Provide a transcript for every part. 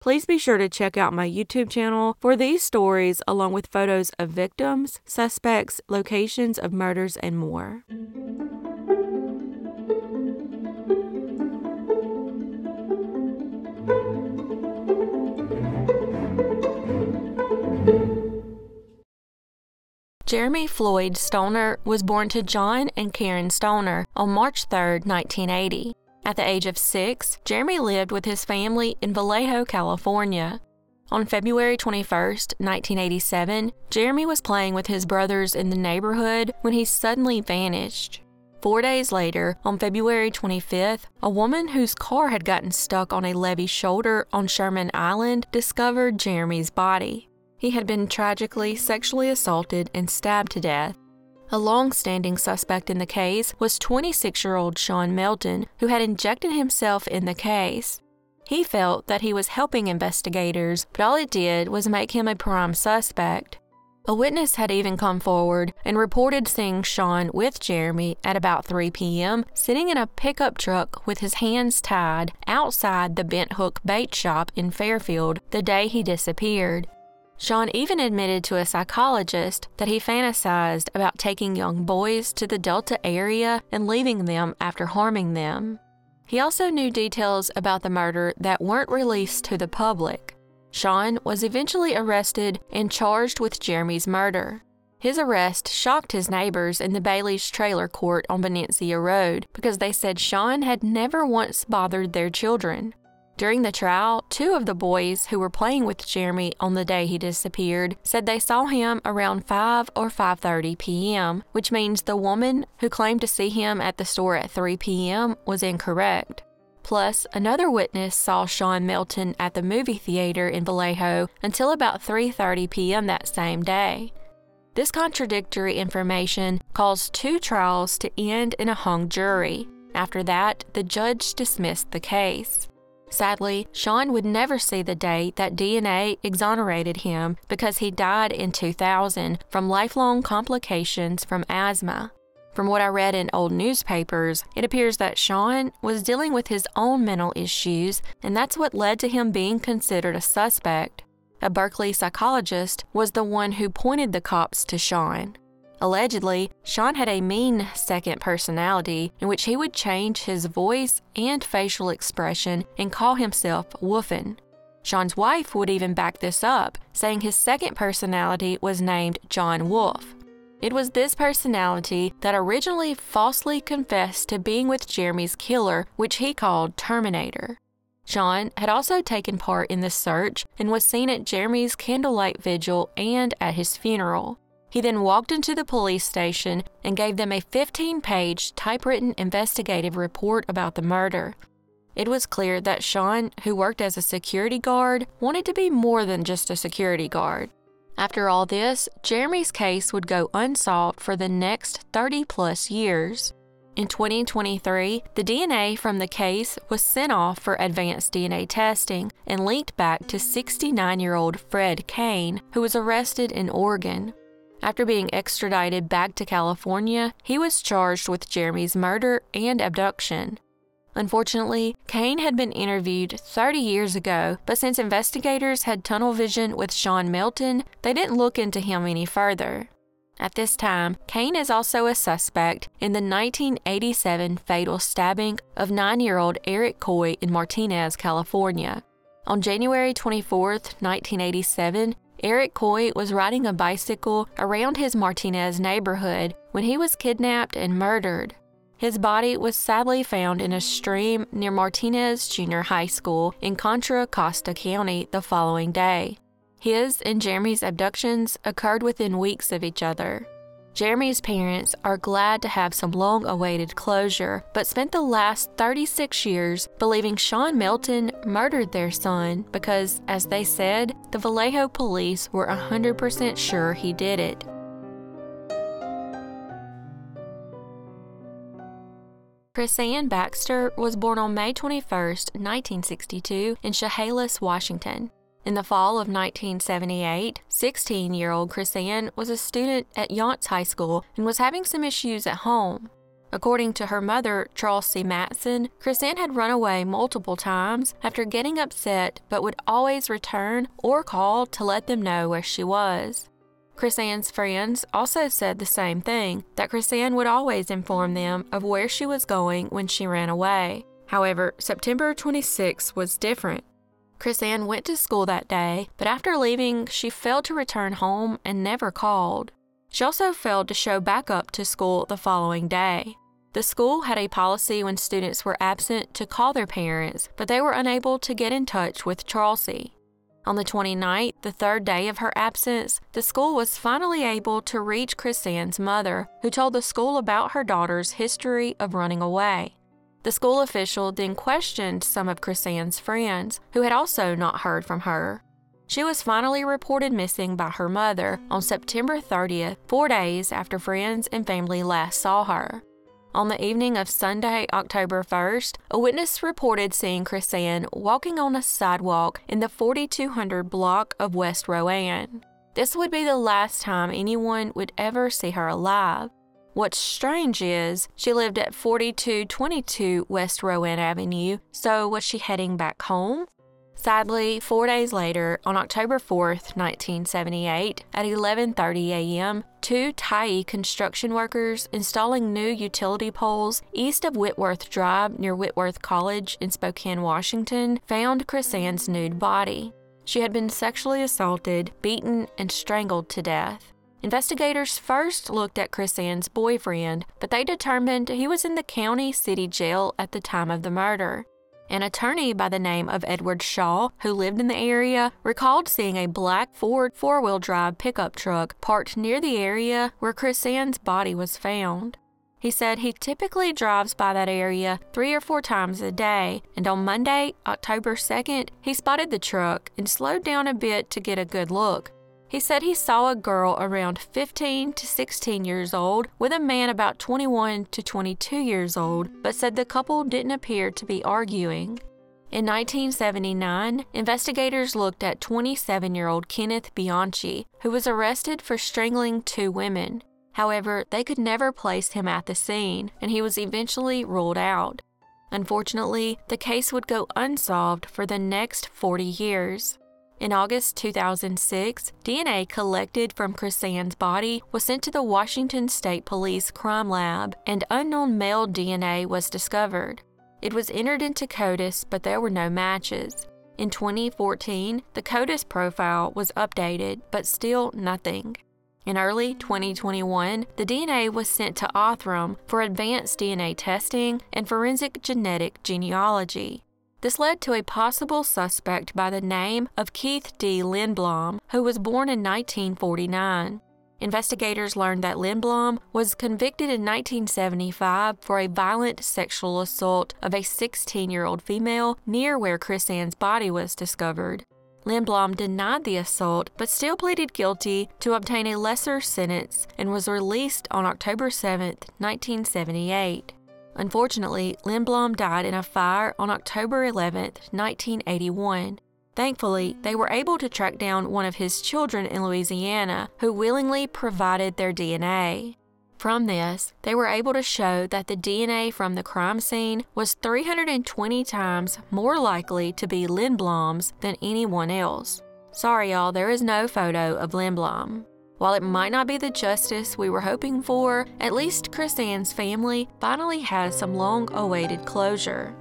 Please be sure to check out my YouTube channel for these stories, along with photos of victims, suspects, locations of murders, and more. Jeremy Floyd Stoner was born to John and Karen Stoner on March 3, 1980. At the age of six, Jeremy lived with his family in Vallejo, California. On February 21, 1987, Jeremy was playing with his brothers in the neighborhood when he suddenly vanished. Four days later, on February 25th, a woman whose car had gotten stuck on a levee shoulder on Sherman Island discovered Jeremy's body. He had been tragically sexually assaulted and stabbed to death. A long standing suspect in the case was 26 year old Sean Melton, who had injected himself in the case. He felt that he was helping investigators, but all it did was make him a prime suspect. A witness had even come forward and reported seeing Sean with Jeremy at about 3 p.m. sitting in a pickup truck with his hands tied outside the Bent Hook bait shop in Fairfield the day he disappeared. Sean even admitted to a psychologist that he fantasized about taking young boys to the Delta area and leaving them after harming them. He also knew details about the murder that weren't released to the public. Sean was eventually arrested and charged with Jeremy's murder. His arrest shocked his neighbors in the Bailey's trailer court on Benicia Road because they said Sean had never once bothered their children. During the trial, two of the boys who were playing with Jeremy on the day he disappeared said they saw him around 5 or 5:30 p.m., which means the woman who claimed to see him at the store at 3 p.m. was incorrect. Plus, another witness saw Sean Melton at the movie theater in Vallejo until about 3:30 p.m. that same day. This contradictory information caused two trials to end in a hung jury. After that, the judge dismissed the case. Sadly, Sean would never see the day that DNA exonerated him because he died in 2000 from lifelong complications from asthma. From what I read in old newspapers, it appears that Sean was dealing with his own mental issues, and that's what led to him being considered a suspect. A Berkeley psychologist was the one who pointed the cops to Sean. Allegedly, Sean had a mean second personality in which he would change his voice and facial expression and call himself Woofin. Sean's wife would even back this up, saying his second personality was named John Wolf. It was this personality that originally falsely confessed to being with Jeremy's killer, which he called Terminator. Sean had also taken part in the search and was seen at Jeremy's candlelight vigil and at his funeral. He then walked into the police station and gave them a 15 page typewritten investigative report about the murder. It was clear that Sean, who worked as a security guard, wanted to be more than just a security guard. After all this, Jeremy's case would go unsolved for the next 30 plus years. In 2023, the DNA from the case was sent off for advanced DNA testing and linked back to 69 year old Fred Kane, who was arrested in Oregon. After being extradited back to California, he was charged with Jeremy's murder and abduction. Unfortunately, Kane had been interviewed 30 years ago, but since investigators had tunnel vision with Sean Melton, they didn't look into him any further. At this time, Kane is also a suspect in the 1987 fatal stabbing of nine year old Eric Coy in Martinez, California. On January 24, 1987, Eric Coy was riding a bicycle around his Martinez neighborhood when he was kidnapped and murdered. His body was sadly found in a stream near Martinez Junior High School in Contra Costa County the following day. His and Jeremy's abductions occurred within weeks of each other. Jeremy's parents are glad to have some long awaited closure, but spent the last 36 years believing Sean Melton murdered their son because, as they said, the Vallejo police were 100% sure he did it. Krisann Baxter was born on May 21, 1962, in Chehalis, Washington. In the fall of 1978, 16 year old Krisann was a student at Younts High School and was having some issues at home. According to her mother, Charles C. Matson, Krisann had run away multiple times after getting upset but would always return or call to let them know where she was. Krisann's friends also said the same thing that Krisann would always inform them of where she was going when she ran away. However, September 26 was different. Krisann went to school that day, but after leaving, she failed to return home and never called. She also failed to show back up to school the following day. The school had a policy when students were absent to call their parents, but they were unable to get in touch with Charlesy. On the 29th, the third day of her absence, the school was finally able to reach Krisann's mother, who told the school about her daughter's history of running away. The school official then questioned some of Krisann's friends, who had also not heard from her. She was finally reported missing by her mother on September 30th, four days after friends and family last saw her. On the evening of Sunday, October 1st, a witness reported seeing Krisann walking on a sidewalk in the 4200 block of West Rowan. This would be the last time anyone would ever see her alive. What's strange is she lived at 4222 West Rowan Avenue, so was she heading back home? Sadly, 4 days later, on October 4th, 1978, at 11:30 a.m., two Tyee construction workers installing new utility poles east of Whitworth Drive near Whitworth College in Spokane, Washington, found Krisann's nude body. She had been sexually assaulted, beaten, and strangled to death. Investigators first looked at Krisann's boyfriend, but they determined he was in the county city jail at the time of the murder. An attorney by the name of Edward Shaw, who lived in the area, recalled seeing a black Ford four wheel drive pickup truck parked near the area where Krisann's body was found. He said he typically drives by that area three or four times a day, and on Monday, October 2nd, he spotted the truck and slowed down a bit to get a good look. He said he saw a girl around 15 to 16 years old with a man about 21 to 22 years old, but said the couple didn't appear to be arguing. In 1979, investigators looked at 27 year old Kenneth Bianchi, who was arrested for strangling two women. However, they could never place him at the scene, and he was eventually ruled out. Unfortunately, the case would go unsolved for the next 40 years. In August 2006, DNA collected from Krisann's body was sent to the Washington State Police Crime Lab, and unknown male DNA was discovered. It was entered into CODIS, but there were no matches. In 2014, the CODIS profile was updated, but still nothing. In early 2021, the DNA was sent to Othram for advanced DNA testing and forensic genetic genealogy. This led to a possible suspect by the name of Keith D. Lindblom, who was born in 1949. Investigators learned that Lindblom was convicted in 1975 for a violent sexual assault of a 16 year old female near where Krisann's body was discovered. Lindblom denied the assault but still pleaded guilty to obtain a lesser sentence and was released on October 7, 1978. Unfortunately, Lindblom died in a fire on October 11, 1981. Thankfully, they were able to track down one of his children in Louisiana who willingly provided their DNA. From this, they were able to show that the DNA from the crime scene was 320 times more likely to be Lindblom's than anyone else. Sorry, y'all, there is no photo of Lindblom. While it might not be the justice we were hoping for, at least Krisann's family finally has some long awaited closure.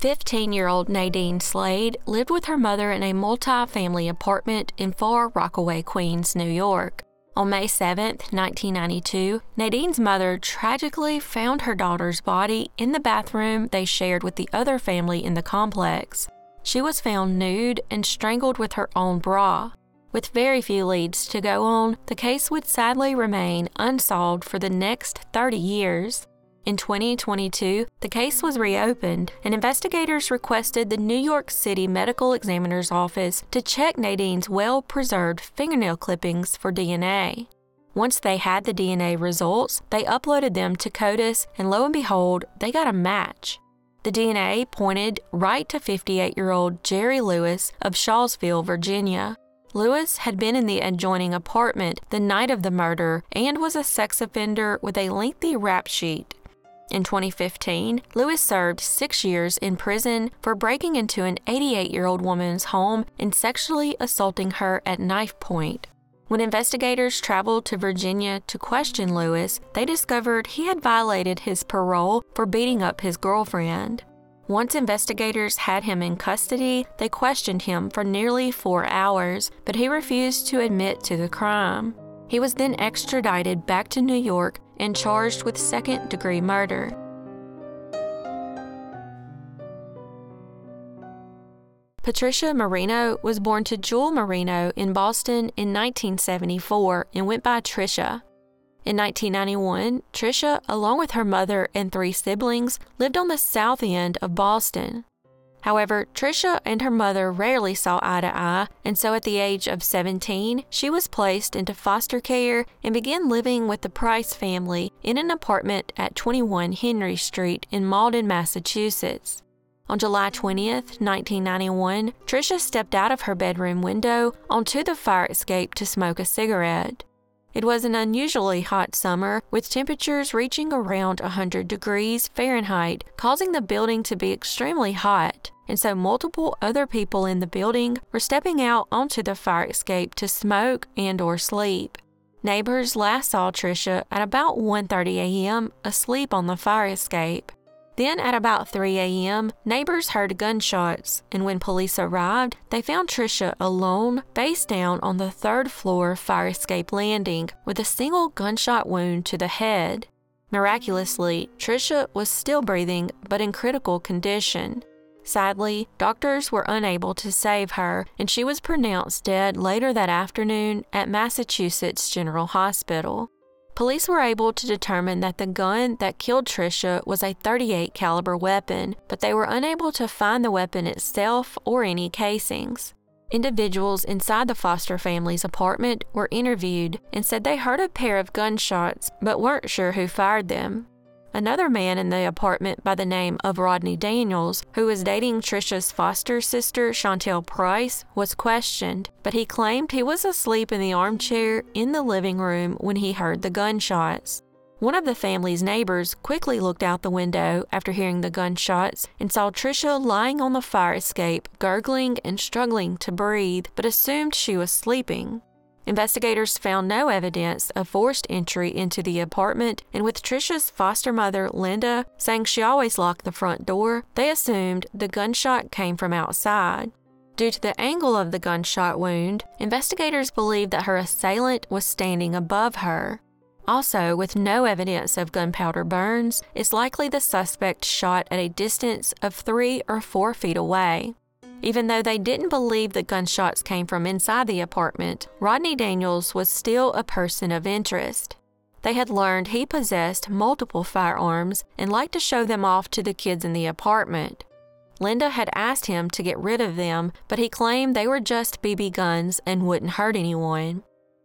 Fifteen-year-old Nadine Slade lived with her mother in a multi-family apartment in Far Rockaway, Queens, New York. On May 7, 1992, Nadine's mother tragically found her daughter's body in the bathroom they shared with the other family in the complex. She was found nude and strangled with her own bra. With very few leads to go on, the case would sadly remain unsolved for the next 30 years. In 2022, the case was reopened, and investigators requested the New York City Medical Examiner's Office to check Nadine's well preserved fingernail clippings for DNA. Once they had the DNA results, they uploaded them to CODIS, and lo and behold, they got a match. The DNA pointed right to 58 year old Jerry Lewis of Shawsville, Virginia. Lewis had been in the adjoining apartment the night of the murder and was a sex offender with a lengthy rap sheet. In 2015, Lewis served six years in prison for breaking into an 88 year old woman's home and sexually assaulting her at knife point. When investigators traveled to Virginia to question Lewis, they discovered he had violated his parole for beating up his girlfriend. Once investigators had him in custody, they questioned him for nearly four hours, but he refused to admit to the crime. He was then extradited back to New York and charged with second degree murder. Patricia Moreno was born to Jewel Moreno in Boston in 1974 and went by Tricia. In 1991, Tricia, along with her mother and three siblings, lived on the south end of Boston. However, Tricia and her mother rarely saw eye to eye, and so at the age of 17, she was placed into foster care and began living with the Price family in an apartment at 21 Henry Street in Malden, Massachusetts. On July 20th, 1991, Tricia stepped out of her bedroom window onto the fire escape to smoke a cigarette. It was an unusually hot summer, with temperatures reaching around 100 degrees Fahrenheit, causing the building to be extremely hot, and so multiple other people in the building were stepping out onto the fire escape to smoke and or sleep. Neighbors last saw Tricia at about 1:30 a.m. asleep on the fire escape. Then, at about 3 a.m., neighbors heard gunshots, and when police arrived, they found Tricia alone, face down on the third floor fire escape landing, with a single gunshot wound to the head. Miraculously, Tricia was still breathing, but in critical condition. Sadly, doctors were unable to save her, and she was pronounced dead later that afternoon at Massachusetts General Hospital. Police were able to determine that the gun that killed Tricia was a 38 caliber weapon, but they were unable to find the weapon itself or any casings. Individuals inside the Foster family's apartment were interviewed and said they heard a pair of gunshots but weren't sure who fired them. Another man in the apartment by the name of Rodney Daniels, who was dating Tricia's foster sister Chantel Price, was questioned, but he claimed he was asleep in the armchair in the living room when he heard the gunshots. One of the family's neighbors quickly looked out the window after hearing the gunshots and saw Tricia lying on the fire escape, gurgling and struggling to breathe, but assumed she was sleeping. Investigators found no evidence of forced entry into the apartment, and with Tricia's foster mother, Linda, saying she always locked the front door, they assumed the gunshot came from outside. Due to the angle of the gunshot wound, investigators believe that her assailant was standing above her. Also, with no evidence of gunpowder burns, it's likely the suspect shot at a distance of three or four feet away. Even though they didn't believe the gunshots came from inside the apartment, Rodney Daniels was still a person of interest. They had learned he possessed multiple firearms and liked to show them off to the kids in the apartment. Linda had asked him to get rid of them, but he claimed they were just BB guns and wouldn't hurt anyone.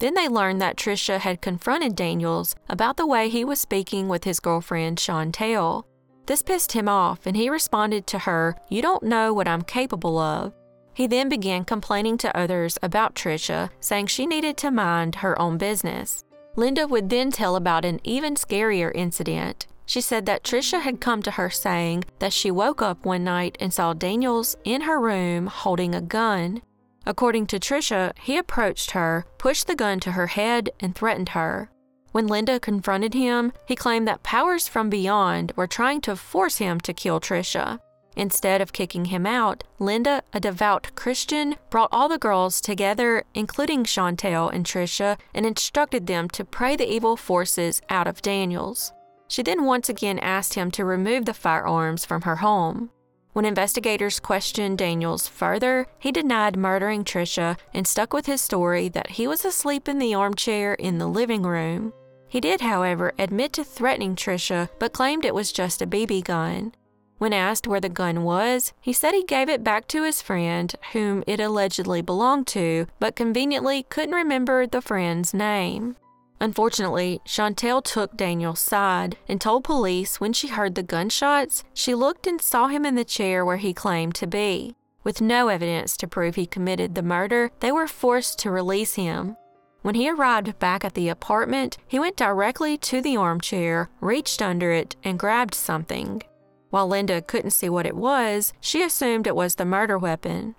Then they learned that Tricia had confronted Daniels about the way he was speaking with his girlfriend Chantel. This pissed him off, and he responded to her, You don't know what I'm capable of. He then began complaining to others about Tricia, saying she needed to mind her own business. Linda would then tell about an even scarier incident. She said that Tricia had come to her saying that she woke up one night and saw Daniels in her room holding a gun. According to Tricia, he approached her, pushed the gun to her head, and threatened her. When Linda confronted him, he claimed that powers from beyond were trying to force him to kill Tricia. Instead of kicking him out, Linda, a devout Christian, brought all the girls together, including Chantel and Tricia, and instructed them to pray the evil forces out of Daniels. She then once again asked him to remove the firearms from her home. When investigators questioned Daniels further, he denied murdering Tricia and stuck with his story that he was asleep in the armchair in the living room. He did, however, admit to threatening Tricia, but claimed it was just a BB gun. When asked where the gun was, he said he gave it back to his friend, whom it allegedly belonged to, but conveniently couldn't remember the friend's name. Unfortunately, Chantel took Daniel's side and told police when she heard the gunshots, she looked and saw him in the chair where he claimed to be. With no evidence to prove he committed the murder, they were forced to release him. When he arrived back at the apartment, he went directly to the armchair, reached under it, and grabbed something. While Linda couldn't see what it was, she assumed it was the murder weapon.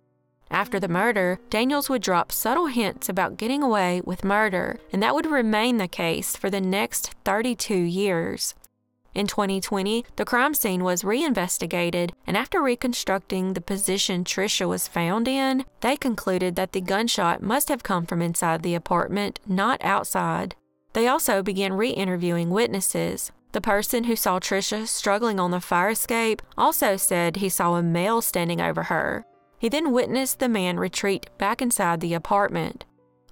After the murder, Daniels would drop subtle hints about getting away with murder, and that would remain the case for the next 32 years. In 2020, the crime scene was reinvestigated, and after reconstructing the position Tricia was found in, they concluded that the gunshot must have come from inside the apartment, not outside. They also began re interviewing witnesses. The person who saw Tricia struggling on the fire escape also said he saw a male standing over her. He then witnessed the man retreat back inside the apartment.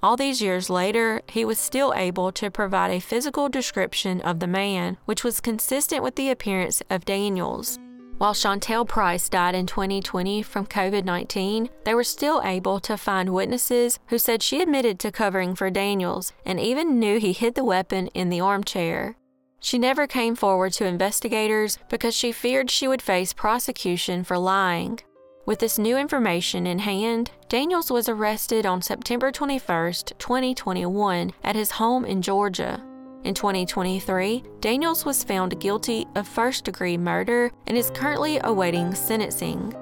All these years later, he was still able to provide a physical description of the man, which was consistent with the appearance of Daniels. While Chantel Price died in 2020 from COVID 19, they were still able to find witnesses who said she admitted to covering for Daniels and even knew he hid the weapon in the armchair. She never came forward to investigators because she feared she would face prosecution for lying. With this new information in hand, Daniels was arrested on September 21, 2021, at his home in Georgia. In 2023, Daniels was found guilty of first degree murder and is currently awaiting sentencing.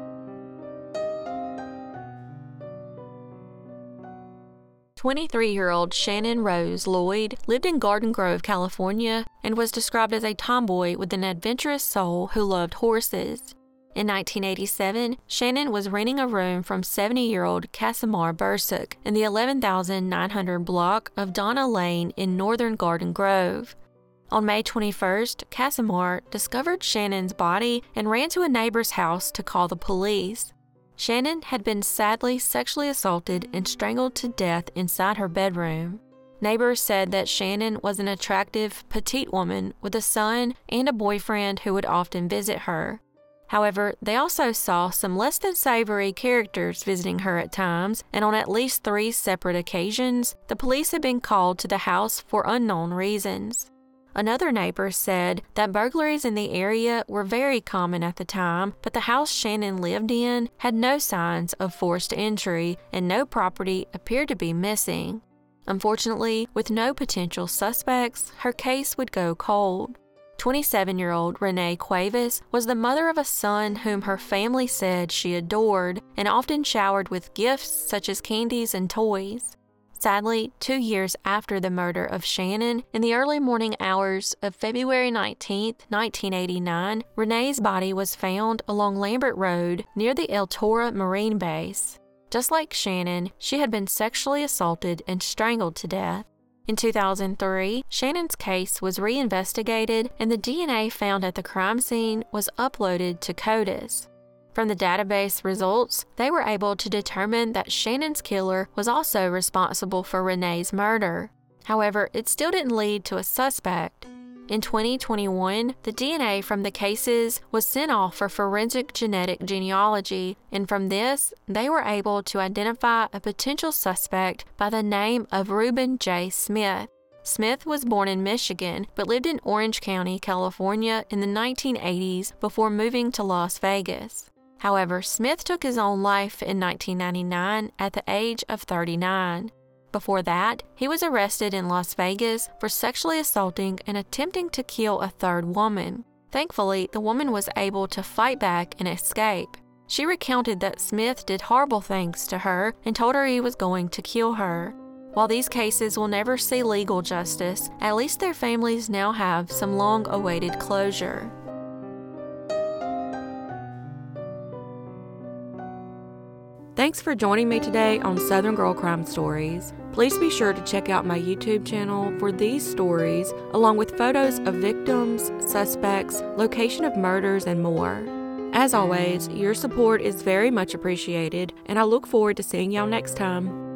23 year old Shannon Rose Lloyd lived in Garden Grove, California, and was described as a tomboy with an adventurous soul who loved horses. In 1987, Shannon was renting a room from 70 year old Casimir Bursuk in the 11,900 block of Donna Lane in northern Garden Grove. On May 21st, Casimir discovered Shannon's body and ran to a neighbor's house to call the police. Shannon had been sadly sexually assaulted and strangled to death inside her bedroom. Neighbors said that Shannon was an attractive, petite woman with a son and a boyfriend who would often visit her. However, they also saw some less than savory characters visiting her at times, and on at least three separate occasions, the police had been called to the house for unknown reasons. Another neighbor said that burglaries in the area were very common at the time, but the house Shannon lived in had no signs of forced entry and no property appeared to be missing. Unfortunately, with no potential suspects, her case would go cold. 27 year old Renee Cuevas was the mother of a son whom her family said she adored and often showered with gifts such as candies and toys. Sadly, two years after the murder of Shannon, in the early morning hours of February 19, 1989, Renee's body was found along Lambert Road near the El Toro Marine Base. Just like Shannon, she had been sexually assaulted and strangled to death. In 2003, Shannon's case was reinvestigated and the DNA found at the crime scene was uploaded to CODIS. From the database results, they were able to determine that Shannon's killer was also responsible for Renee's murder. However, it still didn't lead to a suspect. In 2021, the DNA from the cases was sent off for forensic genetic genealogy, and from this, they were able to identify a potential suspect by the name of Reuben J. Smith. Smith was born in Michigan but lived in Orange County, California in the 1980s before moving to Las Vegas. However, Smith took his own life in 1999 at the age of 39. Before that, he was arrested in Las Vegas for sexually assaulting and attempting to kill a third woman. Thankfully, the woman was able to fight back and escape. She recounted that Smith did horrible things to her and told her he was going to kill her. While these cases will never see legal justice, at least their families now have some long awaited closure. Thanks for joining me today on Southern Girl Crime Stories. Please be sure to check out my YouTube channel for these stories, along with photos of victims, suspects, location of murders, and more. As always, your support is very much appreciated, and I look forward to seeing y'all next time.